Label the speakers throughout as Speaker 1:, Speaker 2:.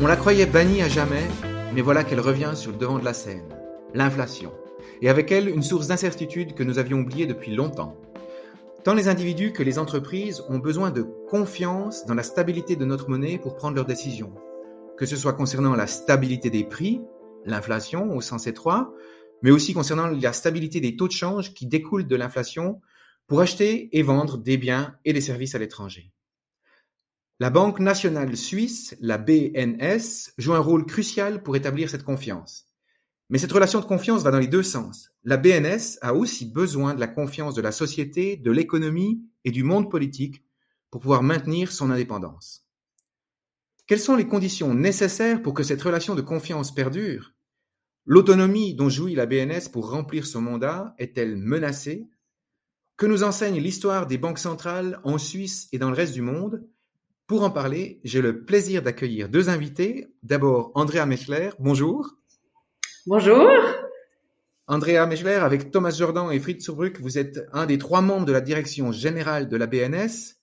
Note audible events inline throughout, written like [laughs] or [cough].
Speaker 1: On la croyait bannie à jamais, mais voilà qu'elle revient sur le devant de la scène. L'inflation. Et avec elle, une source d'incertitude que nous avions oubliée depuis longtemps. Tant les individus que les entreprises ont besoin de confiance dans la stabilité de notre monnaie pour prendre leurs décisions. Que ce soit concernant la stabilité des prix, l'inflation au sens étroit, mais aussi concernant la stabilité des taux de change qui découlent de l'inflation pour acheter et vendre des biens et des services à l'étranger. La Banque nationale suisse, la BNS, joue un rôle crucial pour établir cette confiance. Mais cette relation de confiance va dans les deux sens. La BNS a aussi besoin de la confiance de la société, de l'économie et du monde politique pour pouvoir maintenir son indépendance. Quelles sont les conditions nécessaires pour que cette relation de confiance perdure? L'autonomie dont jouit la BNS pour remplir son mandat est-elle menacée? Que nous enseigne l'histoire des banques centrales en Suisse et dans le reste du monde? Pour en parler, j'ai le plaisir d'accueillir deux invités. D'abord, Andrea Mechler, bonjour.
Speaker 2: Bonjour.
Speaker 1: Andrea Mechler, avec Thomas Jordan et Fritz Zurbruck, vous êtes un des trois membres de la direction générale de la BNS.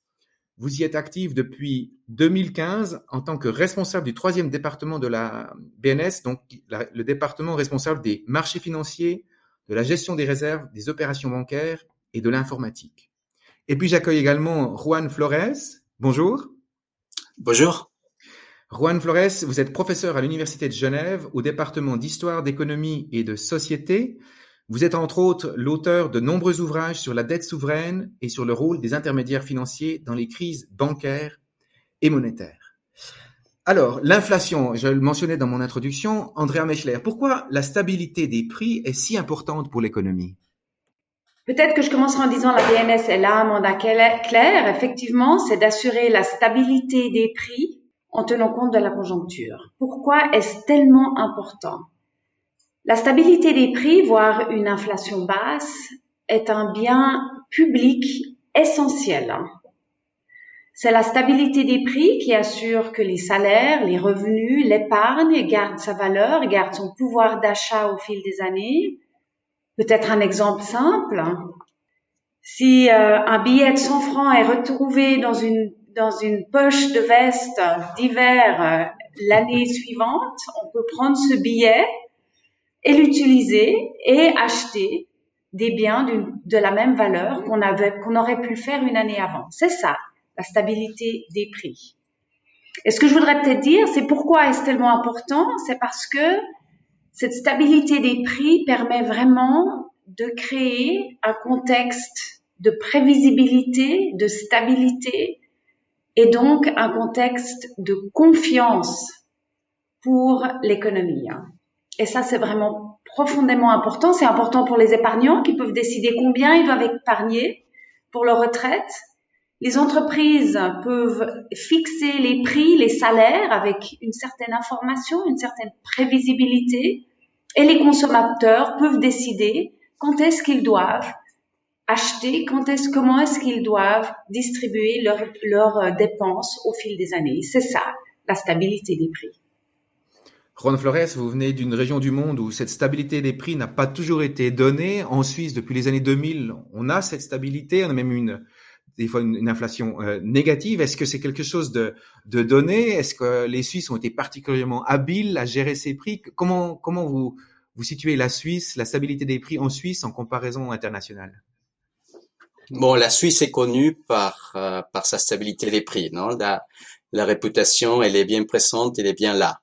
Speaker 1: Vous y êtes actif depuis 2015 en tant que responsable du troisième département de la BNS, donc le département responsable des marchés financiers, de la gestion des réserves, des opérations bancaires et de l'informatique. Et puis j'accueille également Juan Flores. Bonjour.
Speaker 3: Bonjour.
Speaker 1: Juan Flores, vous êtes professeur à l'Université de Genève au département d'histoire, d'économie et de société. Vous êtes entre autres l'auteur de nombreux ouvrages sur la dette souveraine et sur le rôle des intermédiaires financiers dans les crises bancaires et monétaires. Alors, l'inflation, je le mentionnais dans mon introduction, Andrea Mechler, pourquoi la stabilité des prix est si importante pour l'économie?
Speaker 2: Peut-être que je commencerai en disant la BNS est là, mandat clair. Effectivement, c'est d'assurer la stabilité des prix en tenant compte de la conjoncture. Pourquoi est-ce tellement important? La stabilité des prix, voire une inflation basse, est un bien public essentiel. C'est la stabilité des prix qui assure que les salaires, les revenus, l'épargne gardent sa valeur, gardent son pouvoir d'achat au fil des années, Peut-être un exemple simple. Si euh, un billet de 100 francs est retrouvé dans une dans une poche de veste d'hiver euh, l'année suivante, on peut prendre ce billet et l'utiliser et acheter des biens de la même valeur qu'on avait qu'on aurait pu faire une année avant. C'est ça, la stabilité des prix. Et ce que je voudrais peut-être dire, c'est pourquoi est-ce tellement important? C'est parce que cette stabilité des prix permet vraiment de créer un contexte de prévisibilité, de stabilité et donc un contexte de confiance pour l'économie. Et ça, c'est vraiment profondément important. C'est important pour les épargnants qui peuvent décider combien ils doivent épargner pour leur retraite. Les entreprises peuvent fixer les prix, les salaires avec une certaine information, une certaine prévisibilité. Et les consommateurs peuvent décider quand est-ce qu'ils doivent acheter, comment est-ce qu'ils doivent distribuer leurs dépenses au fil des années. C'est ça, la stabilité des prix.
Speaker 1: Juan Flores, vous venez d'une région du monde où cette stabilité des prix n'a pas toujours été donnée. En Suisse, depuis les années 2000, on a cette stabilité, on a même une, des fois une, inflation euh, négative. Est-ce que c'est quelque chose de, de donné? Est-ce que les Suisses ont été particulièrement habiles à gérer ces prix? Comment comment vous vous situez la Suisse, la stabilité des prix en Suisse en comparaison internationale?
Speaker 3: Bon, la Suisse est connue par euh, par sa stabilité des prix, non? La, la réputation, elle est bien présente, elle est bien là.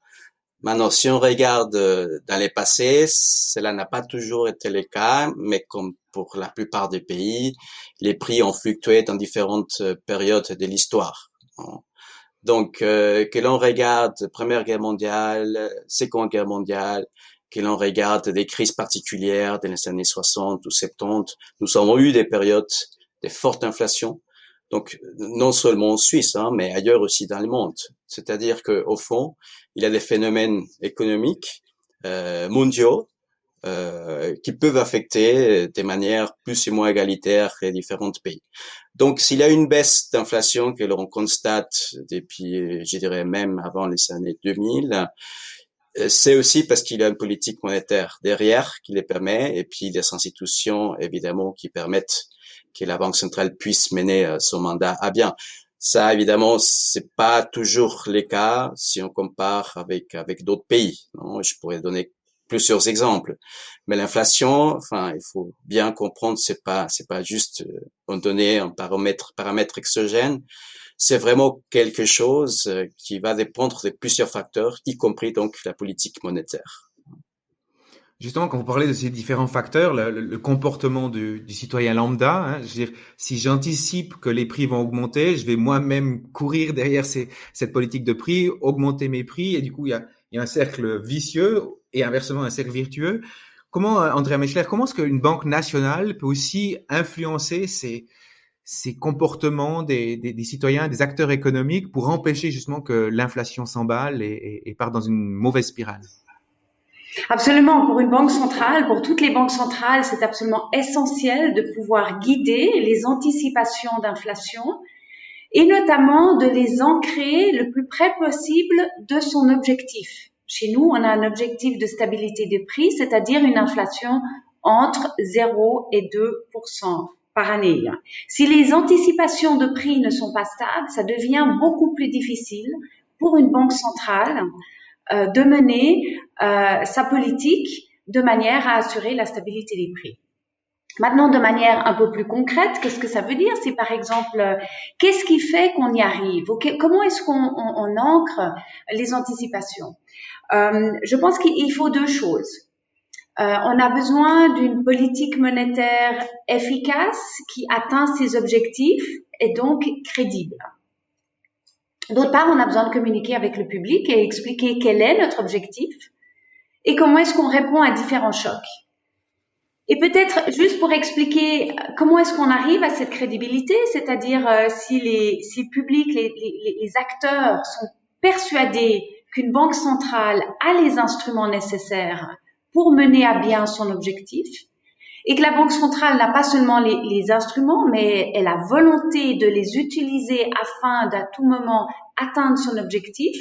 Speaker 3: Maintenant, si on regarde euh, dans les passés, cela n'a pas toujours été le cas, mais comme pour la plupart des pays, les prix ont fluctué dans différentes euh, périodes de l'histoire. Donc, euh, que l'on regarde Première Guerre mondiale, Seconde Guerre mondiale, que l'on regarde des crises particulières dans les années 60 ou 70, nous avons eu des périodes de forte inflation. Donc, non seulement en Suisse, hein, mais ailleurs aussi dans le monde. C'est-à-dire que, au fond, il y a des phénomènes économiques euh, mondiaux euh, qui peuvent affecter de manière plus ou moins égalitaire les différents pays. Donc, s'il y a une baisse d'inflation que l'on constate depuis, je dirais même avant les années 2000, euh, c'est aussi parce qu'il y a une politique monétaire derrière qui les permet, et puis des institutions évidemment qui permettent que la Banque centrale puisse mener euh, son mandat à bien. Ça, évidemment, c'est pas toujours le cas si on compare avec avec d'autres pays. Non? Je pourrais donner plusieurs exemples. Mais l'inflation, enfin, il faut bien comprendre, c'est pas c'est pas juste on euh, donner un paramètre paramètre exogène. C'est vraiment quelque chose euh, qui va dépendre de plusieurs facteurs, y compris donc la politique monétaire.
Speaker 1: Justement, quand vous parlez de ces différents facteurs, le, comportement du, citoyen lambda, hein, je veux dire, si j'anticipe que les prix vont augmenter, je vais moi-même courir derrière cette politique de prix, augmenter mes prix, et du coup, il y a un cercle vicieux et inversement un cercle vertueux. Comment, euh, Andrea Mechler, comment est-ce qu'une banque nationale peut aussi influencer ces, ces comportements des, des, des, citoyens, des acteurs économiques pour empêcher justement que l'inflation s'emballe et, et, et part dans une mauvaise spirale?
Speaker 2: Absolument, pour une banque centrale, pour toutes les banques centrales, c'est absolument essentiel de pouvoir guider les anticipations d'inflation et notamment de les ancrer le plus près possible de son objectif. Chez nous, on a un objectif de stabilité des prix, c'est-à-dire une inflation entre 0 et 2% par année. Si les anticipations de prix ne sont pas stables, ça devient beaucoup plus difficile pour une banque centrale euh, de mener euh, sa politique de manière à assurer la stabilité des prix. Maintenant, de manière un peu plus concrète, qu'est-ce que ça veut dire C'est par exemple, euh, qu'est-ce qui fait qu'on y arrive Comment est-ce qu'on on, ancre les anticipations? Euh, Je pense qu'il faut deux choses. Euh, on a besoin d'une politique monétaire efficace qui atteint ses objectifs et donc crédible. D'autre part, on a besoin de communiquer avec le public et expliquer quel est notre objectif et comment est-ce qu'on répond à différents chocs. Et peut-être juste pour expliquer comment est-ce qu'on arrive à cette crédibilité, c'est-à-dire euh, si, les, si les, acteurs sont persuadés qu'une banque centrale a les instruments nécessaires pour mener à bien son objectif, et que la Banque centrale n'a pas seulement les, les, instruments, mais elle a volonté de les utiliser afin d'à tout moment atteindre son objectif,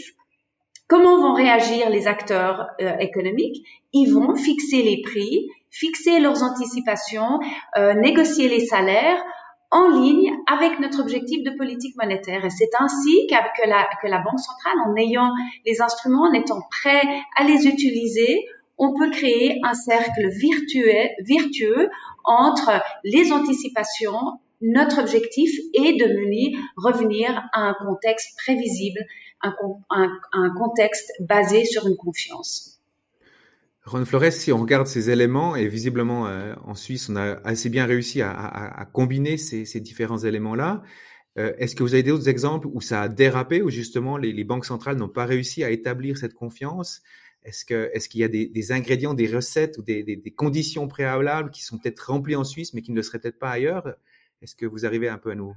Speaker 2: comment vont réagir les acteurs euh, économiques? Ils vont fixer les prix, fixer leurs anticipations, euh, négocier les salaires en ligne avec notre objectif de politique monétaire. Et c'est ainsi que la, que la Banque centrale, en ayant les instruments, en étant prêt à les utiliser, on peut créer un cercle virtueux, entre les anticipations, notre objectif et de mener, revenir à un contexte prévisible, un, contexte basé sur une confiance.
Speaker 1: Ron Flores, si on regarde ces éléments, et visiblement euh, en Suisse, on a assez bien réussi à, combiner ces, différents éléments-là, euh, est-ce que vous avez d'autres exemples où ça a dérapé, où justement les banques centrales n'ont pas réussi à établir cette confiance? Est-ce qu'il y a des, ingrédients, des recettes ou des, conditions préalables qui sont peut-être remplies en Suisse mais qui ne le seraient peut-être pas ailleurs? Est-ce que vous arrivez un peu à nous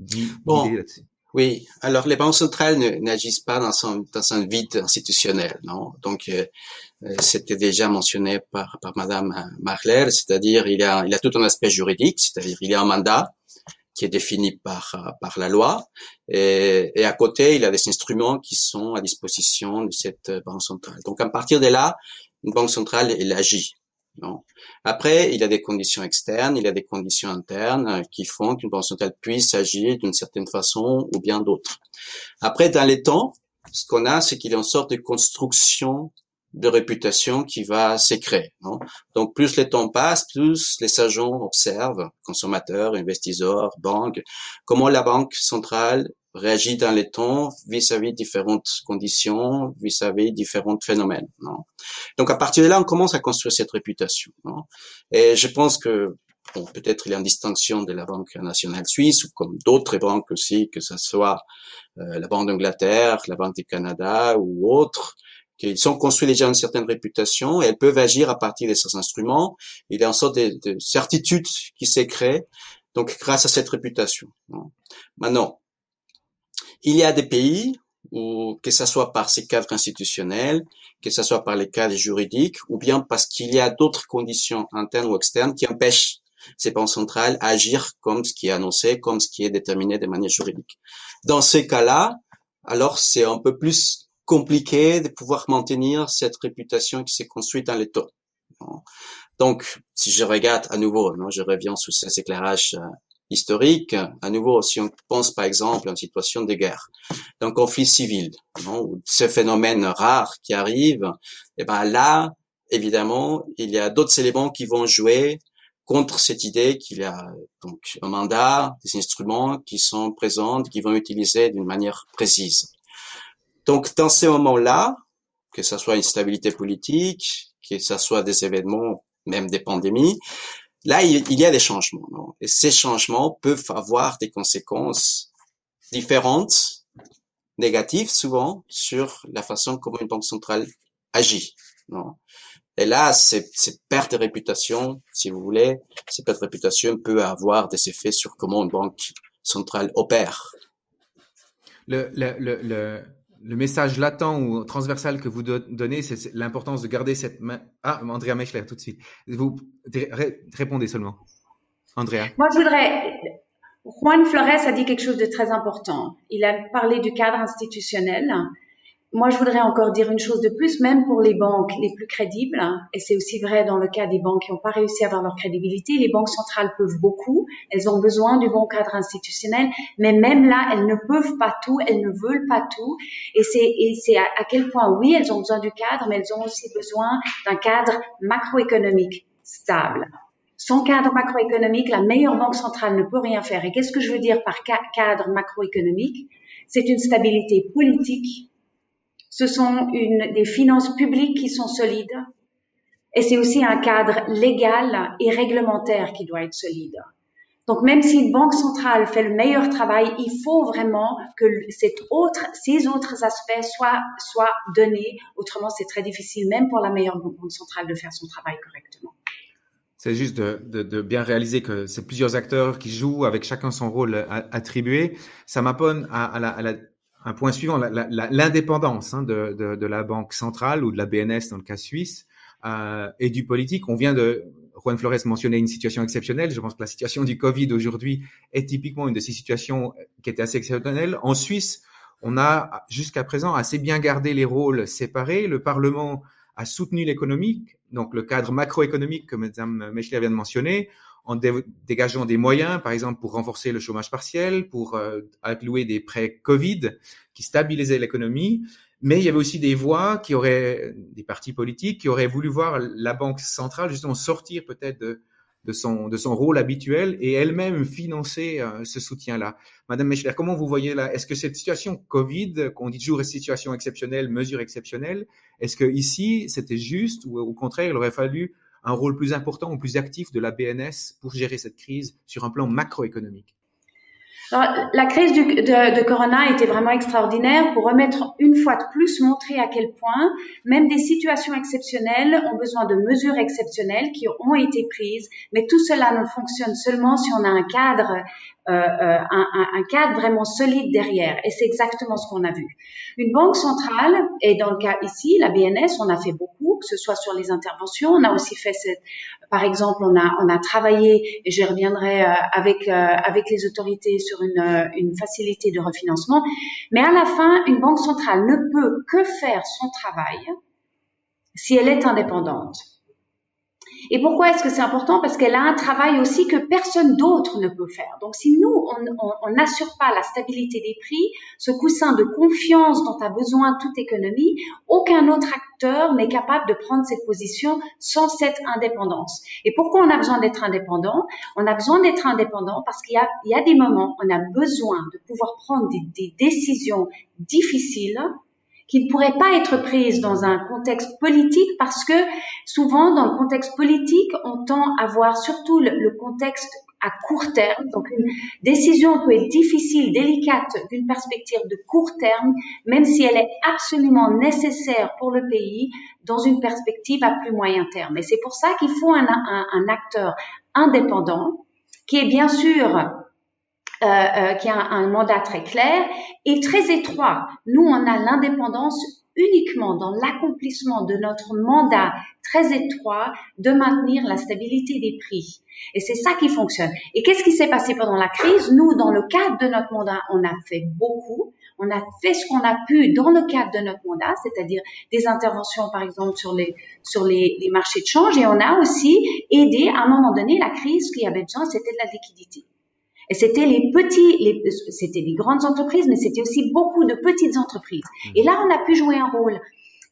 Speaker 3: guider là-dessus? Oui, alors les banques centrales n'agissent pas dans un vide institutionnel, non? Donc euh, euh, c'était déjà mentionné par, par Madame Marler, c'est-à-dire il y a, il a tout un aspect juridique, c'est-à-dire il y a un mandat, qui est défini par, par la loi. Et, et, à côté, il y a des instruments qui sont à disposition de cette banque centrale. Donc, à partir de là, une banque centrale, elle agit. Non. Après, il y a des conditions externes, il y a des conditions internes qui font qu'une banque centrale puisse agir d'une certaine façon ou bien d'autre. Après, dans les temps, ce qu'on a, c'est qu'il y a une sorte de construction de réputation qui va s'écrire. Donc plus le temps passe, plus les agents observent, consommateurs, investisseurs, banques, comment la banque centrale réagit dans les temps vis-à-vis différentes conditions, vis-à-vis différents phénomènes. Non? Donc à partir de là, on commence à construire cette réputation. Non? Et je pense que bon, peut-être il y a une distinction de la Banque nationale suisse ou comme d'autres banques aussi, que ce soit euh, la Banque d'Angleterre, la Banque du Canada ou autres, qu'ils sont construits déjà une certaine réputation et elles peuvent agir à partir de ces instruments. Il y a une sorte de, de certitude qui s'est créée, donc grâce à cette réputation. Maintenant, il y a des pays où, que ce soit par ces cadres institutionnels, que ce soit par les cadres juridiques, ou bien parce qu'il y a d'autres conditions internes ou externes qui empêchent ces banques centrales à agir comme ce qui est annoncé, comme ce qui est déterminé de manière juridique. Dans ces cas-là, alors c'est un peu plus compliqué de pouvoir maintenir cette réputation qui s'est construite dans le temps. Donc, si je regarde à nouveau, non, je reviens sur ces éclairages euh, historique. À nouveau, si on pense par exemple à une situation de guerre, d'un conflit civil, non, ce phénomène rare qui arrive, et eh ben là, évidemment, il y a d'autres éléments qui vont jouer contre cette idée qu'il y a donc un mandat, des instruments qui sont présents, qui vont utiliser d'une manière précise. Donc, dans ces moments-là, que ce soit une stabilité politique, que ce soit des événements, même des pandémies, là, il, y a des changements. Non? Et ces changements peuvent avoir des conséquences différentes, négatives souvent, sur la façon comment une banque centrale agit. Non? Et là, cette, perte de réputation, si vous voulez, cette perte de réputation peut avoir des effets sur comment une banque centrale opère.
Speaker 1: Le, le, le, le message latent ou transversal que vous donnez, c'est l'importance de garder cette main. Ah, Andrea Mechler, tout de suite. Vous répondez seulement. Andrea.
Speaker 2: Moi, je voudrais. Juan Flores a dit quelque chose de très important. Il a parlé du cadre institutionnel moi, je voudrais encore dire une chose de plus, même pour les banques les plus crédibles, et c'est aussi vrai dans le cas des banques qui n'ont pas réussi à avoir leur crédibilité, les banques centrales peuvent beaucoup, elles ont besoin du bon cadre institutionnel, mais même là, elles ne peuvent pas tout, elles ne veulent pas tout, et c'est, et c'est à, à quel point, oui, elles ont besoin du cadre, mais elles ont aussi besoin d'un cadre macroéconomique stable. Sans cadre macroéconomique, la meilleure banque centrale ne peut rien faire. Et qu'est-ce que je veux dire par cadre macroéconomique? C'est une stabilité politique ce sont une, des finances publiques qui sont solides et c'est aussi un cadre légal et réglementaire qui doit être solide. Donc même si une banque centrale fait le meilleur travail, il faut vraiment que ces autres aspects soient, donnés. Autrement, c'est très difficile, même pour la meilleure banque centrale, de faire son travail correctement.
Speaker 1: C'est juste de, bien réaliser que c'est plusieurs acteurs qui jouent avec chacun son rôle attribué. Ça la, à la un point suivant, l'indépendance hein, de, de, de, la banque centrale ou de la BNS dans le cas suisse euh, et du politique. On vient de Juan Flores mentionner une situation exceptionnelle. Je pense que la situation du Covid aujourd'hui est typiquement une de ces situations qui était assez exceptionnelle. En Suisse, on a jusqu'à présent assez bien gardé les rôles séparés. Le Parlement a soutenu l'économie, donc le cadre macroéconomique que Mme Mechler vient de mentionner en dégageant des moyens, par exemple pour renforcer le chômage partiel, pour euh, allouer des prêts Covid qui stabilisaient l'économie. Mais il y avait aussi des voix qui auraient, des partis politiques qui auraient voulu voir la Banque centrale justement sortir peut-être de, de, son, de son rôle habituel et elle-même financer euh, ce soutien-là. Madame Mechler, comment vous voyez là? Est-ce que cette situation Covid, qu'on dit toujours situation exceptionnelle, mesure exceptionnelle, est-ce que ici c'était juste ou au contraire il aurait fallu un rôle plus important ou plus actif de la BNS pour gérer cette crise sur un plan macroéconomique?
Speaker 2: La crise de, de, Corona était vraiment extraordinaire pour remettre une fois de plus, montrer à quel point même des situations exceptionnelles ont besoin de mesures exceptionnelles qui ont été prises, mais tout cela ne fonctionne seulement si on a un cadre euh, euh, un, cadre vraiment solide derrière. Et c'est exactement ce qu'on a vu. Une banque centrale, et dans le cas ici, la BNS, on a fait beaucoup, que ce soit sur les interventions, on a aussi fait, cette, par exemple, on a, on a travaillé, et je reviendrai euh, avec, avec les autorités sur une, une facilité de refinancement, mais à la fin, une banque centrale ne peut que faire son travail si elle est indépendante. Et pourquoi est-ce que c'est important? Parce qu'elle a un travail aussi que personne d'autre ne peut faire. Donc si nous, on n'assure pas la stabilité des prix, ce coussin de confiance dont a besoin toute économie, aucun autre acteur n'est capable de prendre cette position sans cette indépendance. Et pourquoi on a besoin d'être indépendant? On a besoin d'être indépendant parce qu'il y, y a, des moments, on a besoin de pouvoir prendre des, des décisions difficiles qui ne pourrait pas être prise dans un contexte politique parce que souvent dans le contexte politique, on tend à voir surtout le, contexte à court terme. Donc une décision peut être difficile, délicate d'une perspective de court terme, même si elle est absolument nécessaire pour le pays dans une perspective à plus moyen terme. Et c'est pour ça qu'il faut un acteur indépendant qui est bien sûr euh, euh, qui a un, mandat très clair et très étroit. Nous, on a l'indépendance uniquement dans l'accomplissement de notre mandat très étroit de maintenir la stabilité des prix. Et c'est ça qui fonctionne. Et qu'est-ce qui s'est passé pendant la crise? Nous, dans le cadre de notre mandat, on a fait beaucoup. On a fait ce qu'on a pu dans le cadre de notre mandat, c'est-à-dire des interventions, par exemple, sur les, sur les, les marchés de change. Et on a aussi aidé, à un moment donné, la crise, y avait besoin, c'était de la liquidité. Et c'était les petits, les, c'était des grandes entreprises, mais c'était aussi beaucoup de petites entreprises. Mmh. Et là, on a pu jouer un rôle.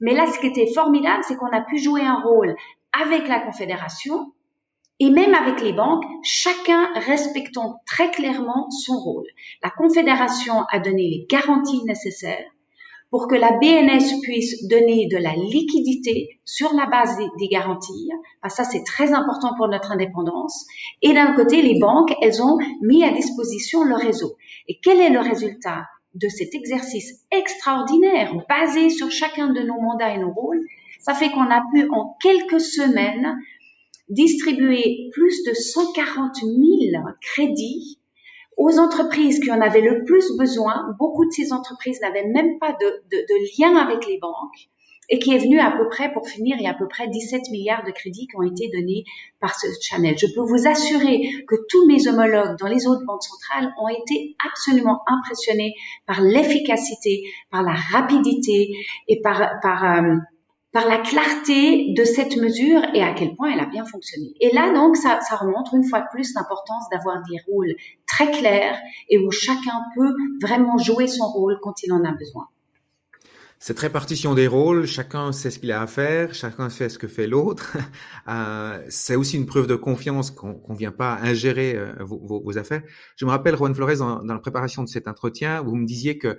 Speaker 2: Mais là, ce qui était formidable, c'est qu'on a pu jouer un rôle avec la Confédération et même avec les banques, chacun respectant très clairement son rôle. La Confédération a donné les garanties nécessaires pour que la BNS puisse donner de la liquidité sur la base des, garanties. ça, c'est très important pour notre indépendance. Et d'un côté, les banques, elles ont mis à disposition le réseau. Et quel est le résultat de cet exercice extraordinaire basé sur chacun de nos mandats et nos rôles? Ça fait qu'on a pu en quelques semaines distribuer plus de 140 000 crédits aux entreprises qui en avaient le plus besoin. Beaucoup de ces entreprises n'avaient même pas de, de, de, lien avec les banques et qui est venu à peu près, pour finir, il y a à peu près 17 milliards de crédits qui ont été donnés par ce channel. Je peux vous assurer que tous mes homologues dans les autres banques centrales ont été absolument impressionnés par l'efficacité, par la rapidité et par, par euh, par la clarté de cette mesure et à quel point elle a bien fonctionné. Et là, donc, ça, ça une fois de plus l'importance d'avoir des rôles très clairs et où chacun peut vraiment jouer son rôle quand il en a besoin.
Speaker 1: Cette répartition des rôles, chacun sait ce qu'il a à faire, chacun fait ce que fait l'autre. [laughs] Euh, c'est aussi une preuve de confiance qu'on ne vient pas ingérer euh, vos, vos, affaires. Je me rappelle, Juan Flores, dans, dans la préparation de cet entretien, vous me disiez que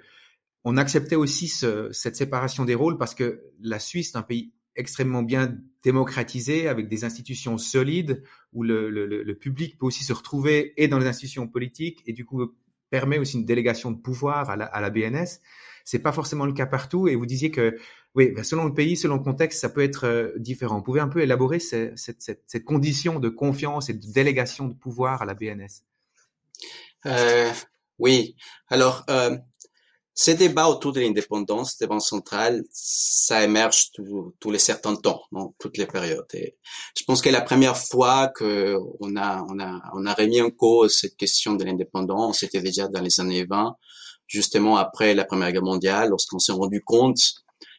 Speaker 1: on acceptait aussi cette séparation des rôles parce que la Suisse est un pays extrêmement bien démocratisé avec des institutions solides où le, public peut aussi se retrouver et dans les institutions politiques et du coup permet aussi une délégation de pouvoir à la, à la BNS. C'est pas forcément le cas partout et vous disiez que oui, ben, selon le pays, selon le contexte, ça peut être euh, différent. Vous pouvez un peu élaborer cette, cette, condition de confiance et de délégation de pouvoir à la BNS
Speaker 3: euh, Oui, alors euh, ces débats autour de l'indépendance des banques centrales, ça émerge tous les certains temps, dans toutes les périodes. Je pense que la première fois que on a, on a, on a remis en cause cette question de l'indépendance, c'était déjà dans les années 20, justement après la Première Guerre mondiale, lorsqu'on s'est rendu compte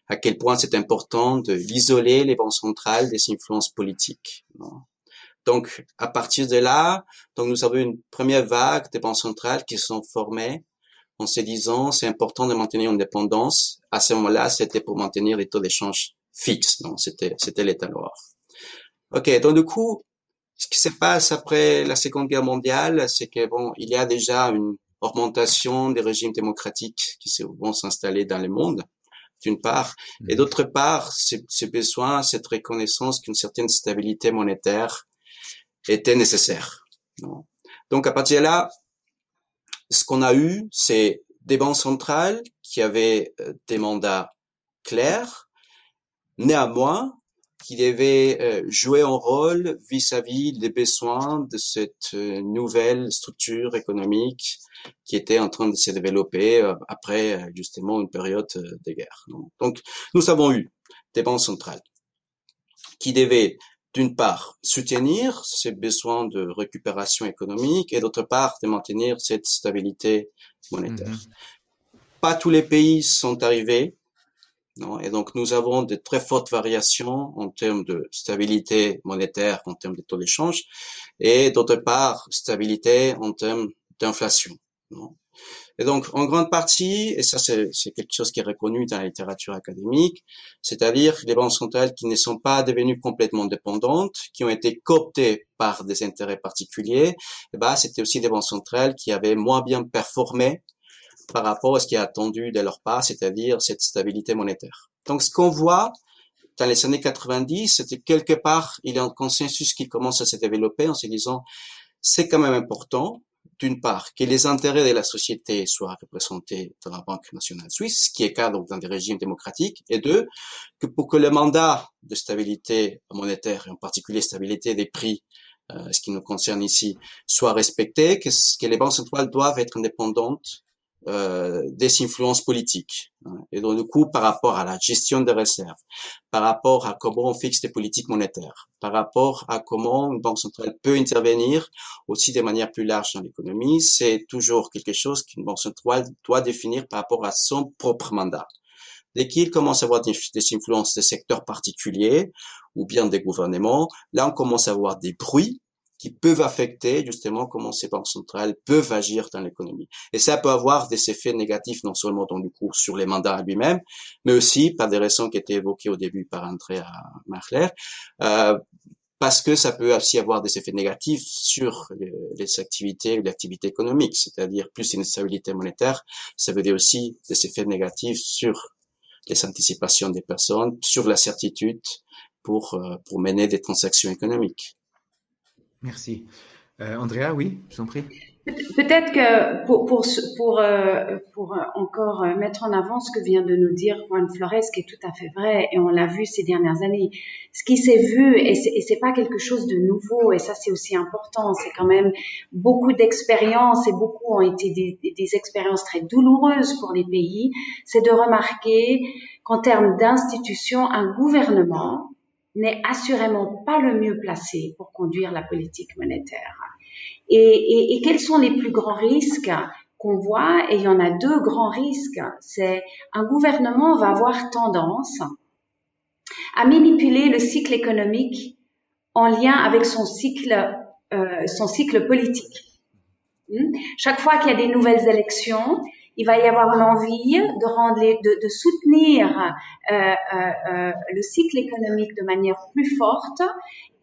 Speaker 3: à quel point c'est important de isoler les banques centrales des influences politiques. Donc, à partir de là, donc nous avons une première vague de banques centrales qui sont formées en se disant c'est important de maintenir une dépendance. À ce moment-là, c'était pour maintenir les taux d'échange fixes. Donc, c'était, c'était l'état noir. OK. Donc, du coup, ce qui se passe après la Seconde Guerre mondiale, c'est que bon, il y a déjà une augmentation des régimes démocratiques qui vont s'installer dans le monde, d'une part, et mmh. d'autre part, ce besoin, cette reconnaissance qu'une certaine stabilité monétaire était nécessaire. Donc, à partir de là, ce qu'on a eu, c'est des banques centrales qui avaient euh, des mandats clairs, néanmoins, qui devaient euh, jouer un rôle vis-à-vis des besoins de cette euh, nouvelle structure économique qui était en train de se développer après justement une période de guerre. Donc, nous avons eu des banques centrales qui devaient d'une part, soutenir ces besoins de récupération économique et d'autre part, de maintenir cette stabilité monétaire. Mhm. Pas tous les pays sont arrivés, non, et donc nous avons de très fortes variations en termes de stabilité monétaire, en termes de taux d'échange, et d'autre part, stabilité en termes d'inflation. Et donc, en grande partie, et ça c'est quelque chose qui est reconnu dans la littérature académique, c'est-à-dire les banques centrales qui ne sont pas devenues complètement dépendantes, qui ont été cooptées par des intérêts particuliers, eh ben, c'était aussi des banques centrales qui avaient moins bien performé par rapport à ce qui est attendu de leur part, c'est-à-dire cette stabilité monétaire. Donc, ce qu'on voit dans les années 90, c'était quelque part, il y a un consensus qui commence à se développer en se disant, c'est quand même important d'une part, que les intérêts de la société soient représentés dans la Banque nationale suisse, ce qui est cas donc dans des régimes démocratiques, et deux, que pour que le mandat de stabilité monétaire, et en particulier stabilité des prix, euh, ce qui nous concerne ici, soit respecté, que les banques centrales doivent être indépendantes euh, des influences politiques. Hein. Et donc, du coup, par rapport à la gestion des réserves, par rapport à comment on fixe des politiques monétaires, par rapport à comment une banque centrale peut intervenir aussi de manière plus large dans l'économie, c'est toujours quelque chose qu'une banque centrale doit définir par rapport à son propre mandat. Dès qu'il commence à avoir des, des influences des secteurs particuliers ou bien des gouvernements, là, on commence à avoir des bruits qui peuvent affecter justement comment ces banques centrales peuvent agir dans l'économie. Et ça peut avoir des effets négatifs non seulement dans du cours sur les mandats lui-même, mais aussi par des raisons qui étaient évoquées au début par Andrea Machler, euh, parce que ça peut aussi avoir des effets négatifs sur les, activités ou l'activité économique, c'est-à-dire plus une stabilité monétaire, ça veut dire aussi des effets négatifs sur les anticipations des personnes, sur la certitude pour, euh, pour mener des transactions économiques.
Speaker 1: Merci. Euh, Andrea, oui, je vous en prie.
Speaker 2: Peut-être que pour, euh, pour encore mettre en avant ce que vient de nous dire Juan Flores, qui est tout à fait vrai, et on l'a vu ces dernières années, ce qui s'est vu, et c'est pas quelque chose de nouveau, et ça c'est aussi important, c'est quand même beaucoup d'expériences, et beaucoup ont été des, des expériences très douloureuses pour les pays, c'est de remarquer qu'en termes d'institutions, un gouvernement n'est assurément pas le mieux placé pour conduire la politique monétaire. Et, et, et quels sont les plus grands risques qu'on voit? Et il y en a deux grands risques. C'est un gouvernement va avoir tendance à manipuler le cycle économique en lien avec son cycle, euh, son cycle politique. Hmm? Chaque fois qu'il y a des nouvelles élections, il va y avoir l'envie de rendre les, de, soutenir euh, euh, euh, le cycle économique de manière plus forte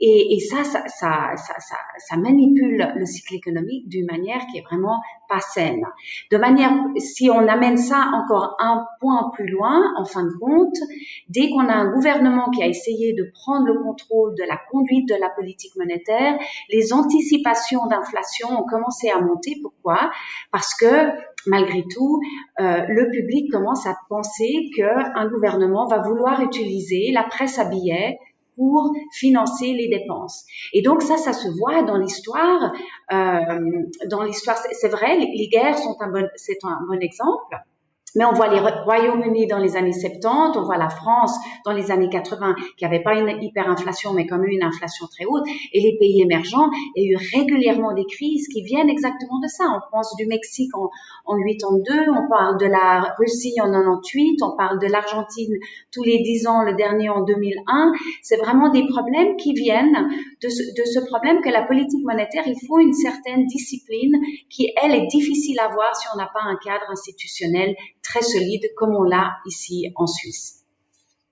Speaker 2: et, et ça, ça, ça, ça, ça, manipule le cycle économique d'une manière qui est vraiment pas saine. De manière, si on amène ça encore un point plus loin, en fin de compte, dès qu'on a un gouvernement qui a essayé de prendre le contrôle de la conduite de la politique monétaire, les anticipations d'inflation ont commencé à monter. Pourquoi? Parce que malgré tout, euh, le public commence à penser qu'un gouvernement va vouloir utiliser la presse à billets pour financer les dépenses. Et donc ça, ça se voit dans l'histoire. Euh, dans l'histoire, c'est vrai, les, guerres sont un bon, c'est un bon exemple. Mais on voit les Royaumes-Unis dans les années 70, on voit la France dans les années 80 qui n'avait pas une hyperinflation mais quand même une inflation très haute. Et les pays émergents, il y a eu régulièrement des crises qui viennent exactement de ça. On pense du Mexique en, en 82, on parle de la Russie en 98, on parle de l'Argentine tous les 10 ans, le dernier en 2001. C'est vraiment des problèmes qui viennent de ce, de ce problème que la politique monétaire, il faut une certaine discipline qui, elle, est difficile à voir si on n'a pas un cadre institutionnel très solide comme on l'a ici en Suisse.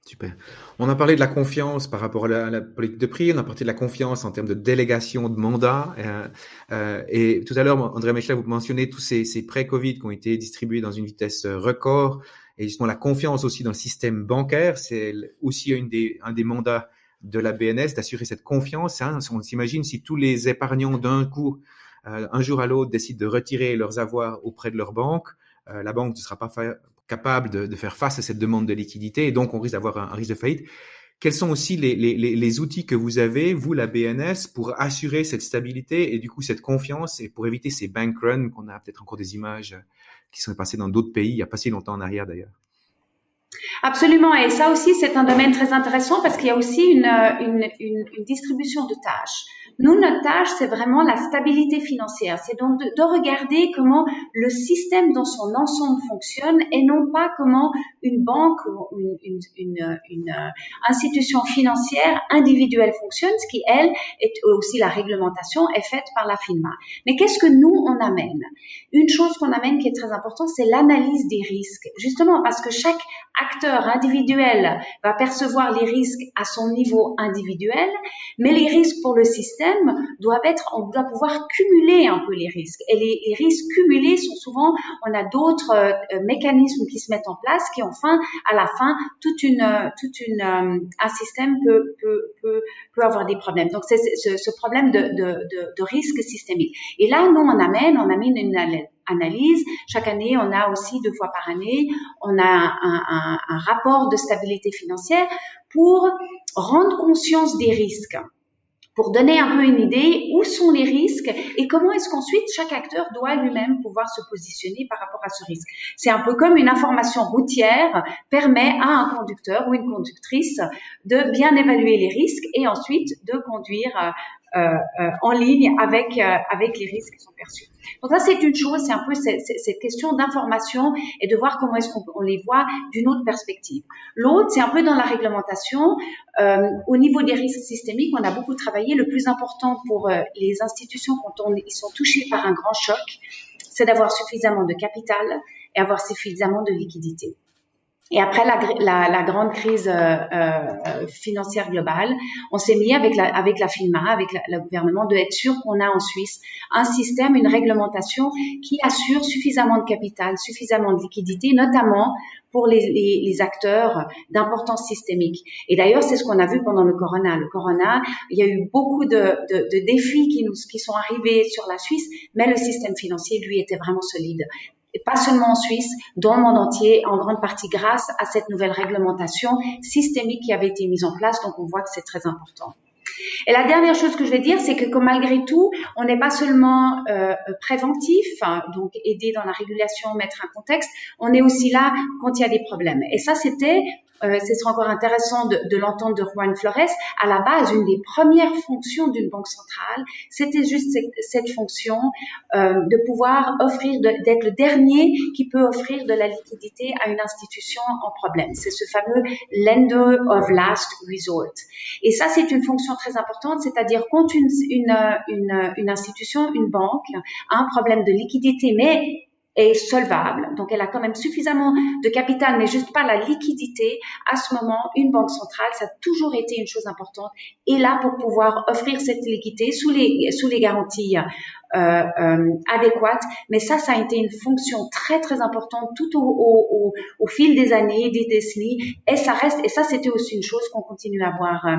Speaker 1: Super. On a parlé de la confiance par rapport à la, politique de prix, on a parlé de la confiance en termes de délégation de mandat. Euh, euh, et tout à l'heure, André Michel, vous mentionnez tous ces, ces prêts Covid qui ont été distribués dans une vitesse record. Et justement, la confiance aussi dans le système bancaire, c'est aussi une des, un des mandats de la BNS d'assurer cette confiance. Hein. On s'imagine si tous les épargnants d'un coup, euh, un jour à l'autre, décident de retirer leurs avoirs auprès de leur banque, euh, la banque ne sera pas capable de, faire face à cette demande de liquidité et donc on risque d'avoir un, risque de faillite. Quels sont aussi les, outils que vous avez, vous, la BNS, pour assurer cette stabilité et du coup cette confiance et pour éviter ces bank runs qu'on a peut-être encore des images qui sont passées dans d'autres pays il n'y a pas si longtemps en arrière d'ailleurs?
Speaker 2: Absolument, et ça aussi c'est un domaine très intéressant parce qu'il y a aussi une, une distribution de tâches. Nous, notre tâche, c'est vraiment la stabilité financière. C'est donc de, regarder comment le système dans son ensemble fonctionne et non pas comment une banque ou une, une, une, euh, institution financière individuelle fonctionne, ce qui, elle, est aussi la réglementation est faite par la FINMA. Mais qu'est-ce que nous, on amène? Une chose qu'on amène qui est très importante, c'est l'analyse des risques. Justement, parce que chaque acteur individuel va percevoir les risques à son niveau individuel, mais les risques pour le système doivent être, on doit pouvoir cumuler un peu les risques. Et les, risques cumulés sont souvent, on a d'autres euh, mécanismes qui se mettent en place qui, enfin, à la fin, toute une, toute euh, un système peut, peut, peut, avoir des problèmes. Donc, c'est ce, problème de risque systémique. Et là, nous, on amène, on amène une analyse. Chaque année, on a aussi deux fois par année, on a un, un, un, rapport de stabilité financière pour rendre conscience des risques pour donner un peu une idée où sont les risques et comment est-ce qu'ensuite chaque acteur doit lui-même pouvoir se positionner par rapport à ce risque. C'est un peu comme une information routière permet à un conducteur ou une conductrice de bien évaluer les risques et ensuite de conduire en ligne avec avec les risques qui sont perçus. Donc ça, c'est une chose, c'est un peu cette, cette question d'information et de voir comment est-ce qu'on les voit d'une autre perspective. L'autre, c'est un peu dans la réglementation. Euh, au niveau des risques systémiques, on a beaucoup travaillé. Le plus important pour euh, les institutions quand on, ils sont touchés par un grand choc, c'est d'avoir suffisamment de capital et avoir suffisamment de liquidité. Et après la, la, la grande crise euh, euh, financière globale, on s'est mis avec la, avec la FINMA, avec le gouvernement, de être sûr qu'on a en Suisse un système, une réglementation qui assure suffisamment de capital, suffisamment de liquidité, notamment pour les, les, les acteurs d'importance systémique. Et d'ailleurs, c'est ce qu'on a vu pendant le corona. Le corona, il y a eu beaucoup de, de, de défis qui, nous, qui sont arrivés sur la Suisse, mais le système financier, lui, était vraiment solide pas seulement en Suisse, dans le monde entier, en grande partie grâce à cette nouvelle réglementation systémique qui avait été mise en place. Donc, on voit que c'est très important. Et la dernière chose que je vais dire, c'est que, malgré tout, on n'est pas seulement euh, préventif, hein, donc aider dans la régulation, mettre un contexte, on est aussi là quand il y a des problèmes. Et ça, c'était euh, ce sera encore intéressant de, de l'entendre de Juan Flores, à la base, une des premières fonctions d'une banque centrale, c'était juste cette, cette fonction euh, de pouvoir offrir, d'être le dernier qui peut offrir de la liquidité à une institution en problème. C'est ce fameux lender of last resort. Et ça, c'est une fonction très importante, c'est-à-dire quand une, une, une, une institution, une banque a un problème de liquidité, mais est solvable. Donc, elle a quand même suffisamment de capital, mais juste pas la liquidité. À ce moment, une banque centrale, ça a toujours été une chose importante, est là pour pouvoir offrir cette liquidité sous les, sous les garanties euh, euh, adéquates. Mais ça, ça a été une fonction très, très importante tout au, fil des années, des décennies. Et ça reste, et ça, c'était aussi une chose qu'on continue à voir. Euh,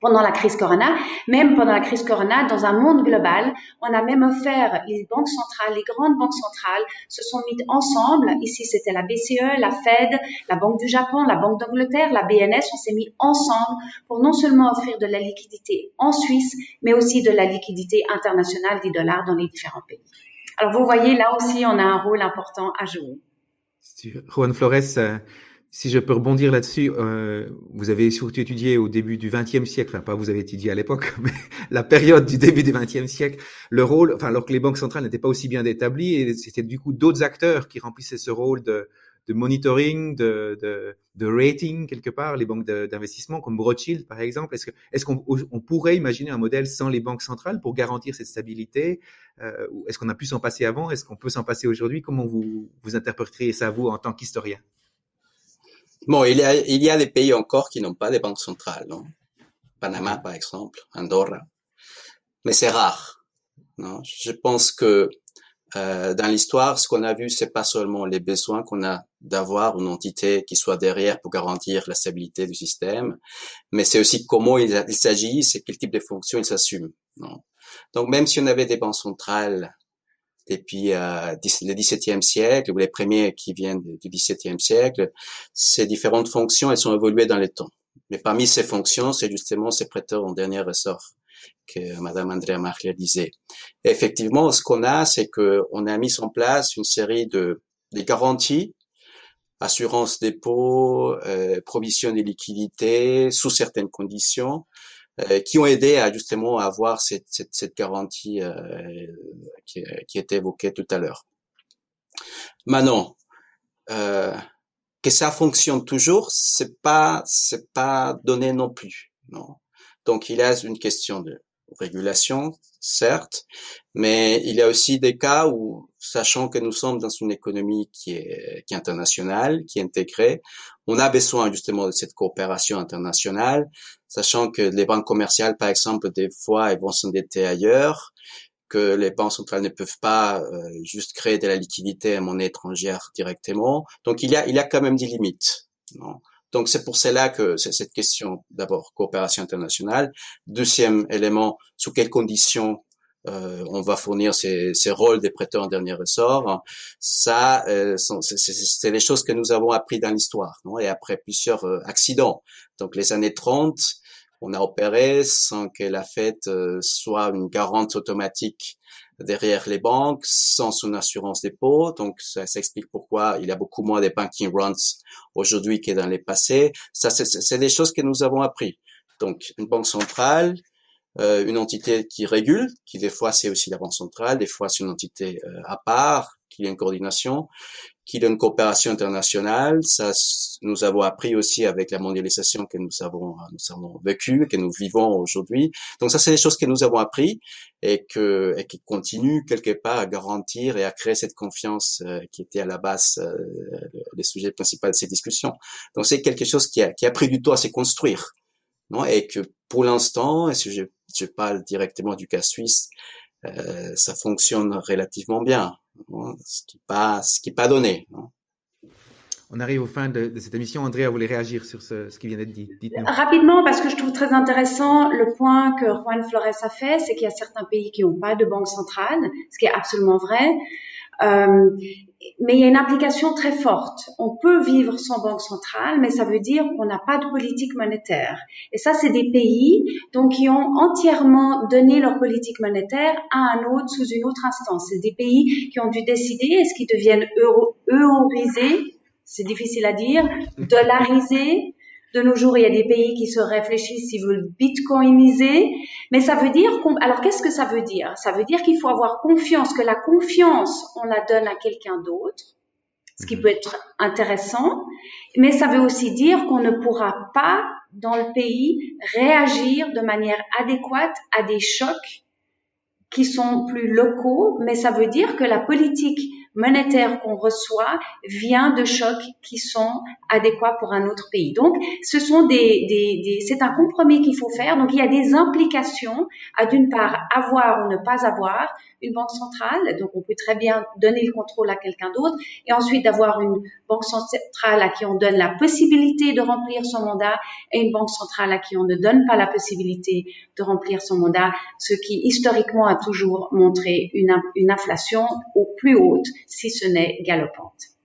Speaker 2: pendant la crise Corona, même pendant la crise Corona, dans un monde global, on a même offert, les banques centrales, les grandes banques centrales se sont mises ensemble. Ici, c'était la BCE, la Fed, la Banque du Japon, la Banque d'Angleterre, la BNS, on s'est mis ensemble pour non seulement offrir de la liquidité en Suisse, mais aussi de la liquidité internationale des dollars dans les différents pays. Alors, vous voyez, là aussi, on a un rôle important à jouer.
Speaker 1: Juan Flores, euh, si je peux rebondir là-dessus, euh, vous avez surtout étudié au début du XXe siècle, enfin pas vous avez étudié à l'époque, [laughs] mais la période du début du XXe siècle, le rôle, enfin alors que les banques centrales n'étaient pas aussi bien établies, et c'était du coup d'autres acteurs qui remplissaient ce rôle de, de monitoring, de, de, de, rating quelque part, les banques d'investissement comme Rothschild par exemple. Est-ce qu'on on pourrait imaginer un modèle sans les banques centrales pour garantir cette stabilité euh, Est-ce qu'on a pu s'en passer avant? Est-ce qu'on peut s'en passer aujourd'hui? Comment vous vous interpréteriez ça vous en tant qu'historien?
Speaker 3: Bon, il y a, il y a des pays encore qui n'ont pas de banque centrale, non? Panama, par exemple, Andorra. Mais c'est rare. Non? Je pense que euh, dans l'histoire, ce qu'on a vu, c'est pas seulement les besoins qu'on a d'avoir une entité qui soit derrière pour garantir la stabilité du système, mais c'est aussi comment il, s'agissent et quel type de fonction ils s'assument. Donc même si on avait des banques centrales depuis euh, le XVIIe siècle, ou les premiers qui viennent du XVIIe siècle, ces différentes fonctions, elles sont évoluées dans le temps. Mais parmi ces fonctions, c'est justement ces prêteurs en dernier ressort que Madame Andrea Marlier disait. Et effectivement, ce qu'on a, c'est que on a mis en place une série de, de garanties, assurance dépôt, euh, provision de liquidités sous certaines conditions, qui ont aidé à justement avoir cette, cette, cette garantie euh, qui, qui, était évoquée tout à l'heure. Maintenant, euh, que ça fonctionne toujours, c'est pas c'est pas donné non plus, non. Donc il y a une question de régulation, certes, mais il y a aussi des cas où, sachant que nous sommes dans une économie qui est, qui est internationale, qui est intégrée, on a besoin justement de cette coopération internationale, sachant que les banques commerciales, par exemple, des fois, elles vont s'endetter ailleurs, que les banques centrales ne peuvent pas euh, juste créer de la liquidité en monnaie étrangère directement. Donc il y a, il y a quand même des limites. Non? Donc c'est pour cela que c'est cette question d'abord coopération internationale. Deuxième élément, sous quelles conditions euh, on va fournir ces, ces, rôles des prêteurs en dernier ressort. Ça, euh, c'est les choses que nous avons appris dans l'histoire, et après plusieurs euh, accidents. Donc les années 30, on a opéré sans que la Fed euh, soit une garante automatique derrière les banques, sans son assurance dépôt. Donc ça, ça explique pourquoi il y a beaucoup moins de banking runs aujourd'hui que dans les passés. Ça, c'est des choses que nous avons appris. Donc une banque centrale euh, une entité qui régule, qui des fois c'est aussi la banque centrale, des fois c'est une entité euh, à part, qui a une coordination, qui une coopération internationale. Ça, nous avons appris aussi avec la mondialisation que nous avons, nous avons vécu, que nous vivons aujourd'hui. Donc ça, c'est des choses que nous avons appris et que et qui continuent quelque part à garantir et à créer cette confiance euh, qui était à la base euh, les sujets principaux de ces discussions. Donc c'est quelque chose qui a, qui a pris du temps à se construire, non? Et que pour l'instant, et si je, je parle directement du cas suisse, euh, ça fonctionne relativement bien, ce qui n'est pas, ce qui est pas donné.
Speaker 1: On arrive au fin de, cette émission. Andrea voulait réagir sur ce, ce qui vient d'être dit?
Speaker 2: Rapidement, parce que je trouve très intéressant le point que Juan Flores a fait, c'est qu'il y a certains pays qui n'ont pas de banque centrale, ce qui est absolument vrai. Euh, mais il y a une application très forte. On peut vivre sans banque centrale, mais ça veut dire qu'on n'a pas de politique monétaire. Et ça, c'est des pays donc qui ont entièrement donné leur politique monétaire à un autre sous une autre instance. C'est des pays qui ont dû décider est-ce qu'ils deviennent euro eurorisés, c'est difficile à dire, dollarisés, de nos jours, il y a des pays qui se réfléchissent s'ils veulent bitcoiniser, mais ça veut dire qu'on, alors qu'est-ce que ça veut dire? Ça veut dire qu'il faut avoir confiance, que la confiance, on la donne à quelqu'un d'autre, ce qui mhm. peut être intéressant, mais ça veut aussi dire qu'on ne pourra pas, dans le pays, réagir de manière adéquate à des chocs qui sont plus locaux, mais ça veut dire que la politique monétaire qu'on reçoit vient de chocs qui sont adéquats pour un autre pays. Donc, ce sont des, des, des c'est un compromis qu'il faut faire. Donc, il y a des implications à d'une part avoir ou ne pas avoir une banque centrale. Donc, on peut très bien donner le contrôle à quelqu'un d'autre et ensuite d'avoir une banque centrale à qui on donne la possibilité de remplir son mandat et une banque centrale à qui on ne donne pas la possibilité de remplir son mandat, ce qui historiquement a toujours montré une, une inflation au plus haute si ce n'est galopante.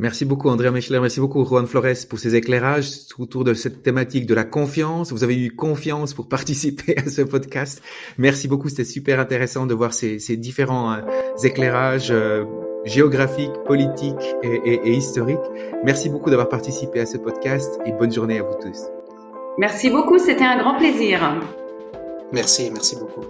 Speaker 1: Merci beaucoup Andrea Mechler, merci beaucoup Juan Flores pour ces éclairages autour de cette thématique de la confiance. Vous avez eu confiance pour [laughs] participer à ce podcast. Merci beaucoup, c'était super intéressant de voir ces, ces différents euh, éclairages euh, géographiques, politiques et, et, et historiques. Merci beaucoup d'avoir participé à ce podcast et bonne journée à vous tous.
Speaker 2: Merci beaucoup, c'était un grand plaisir.
Speaker 3: Merci, merci beaucoup.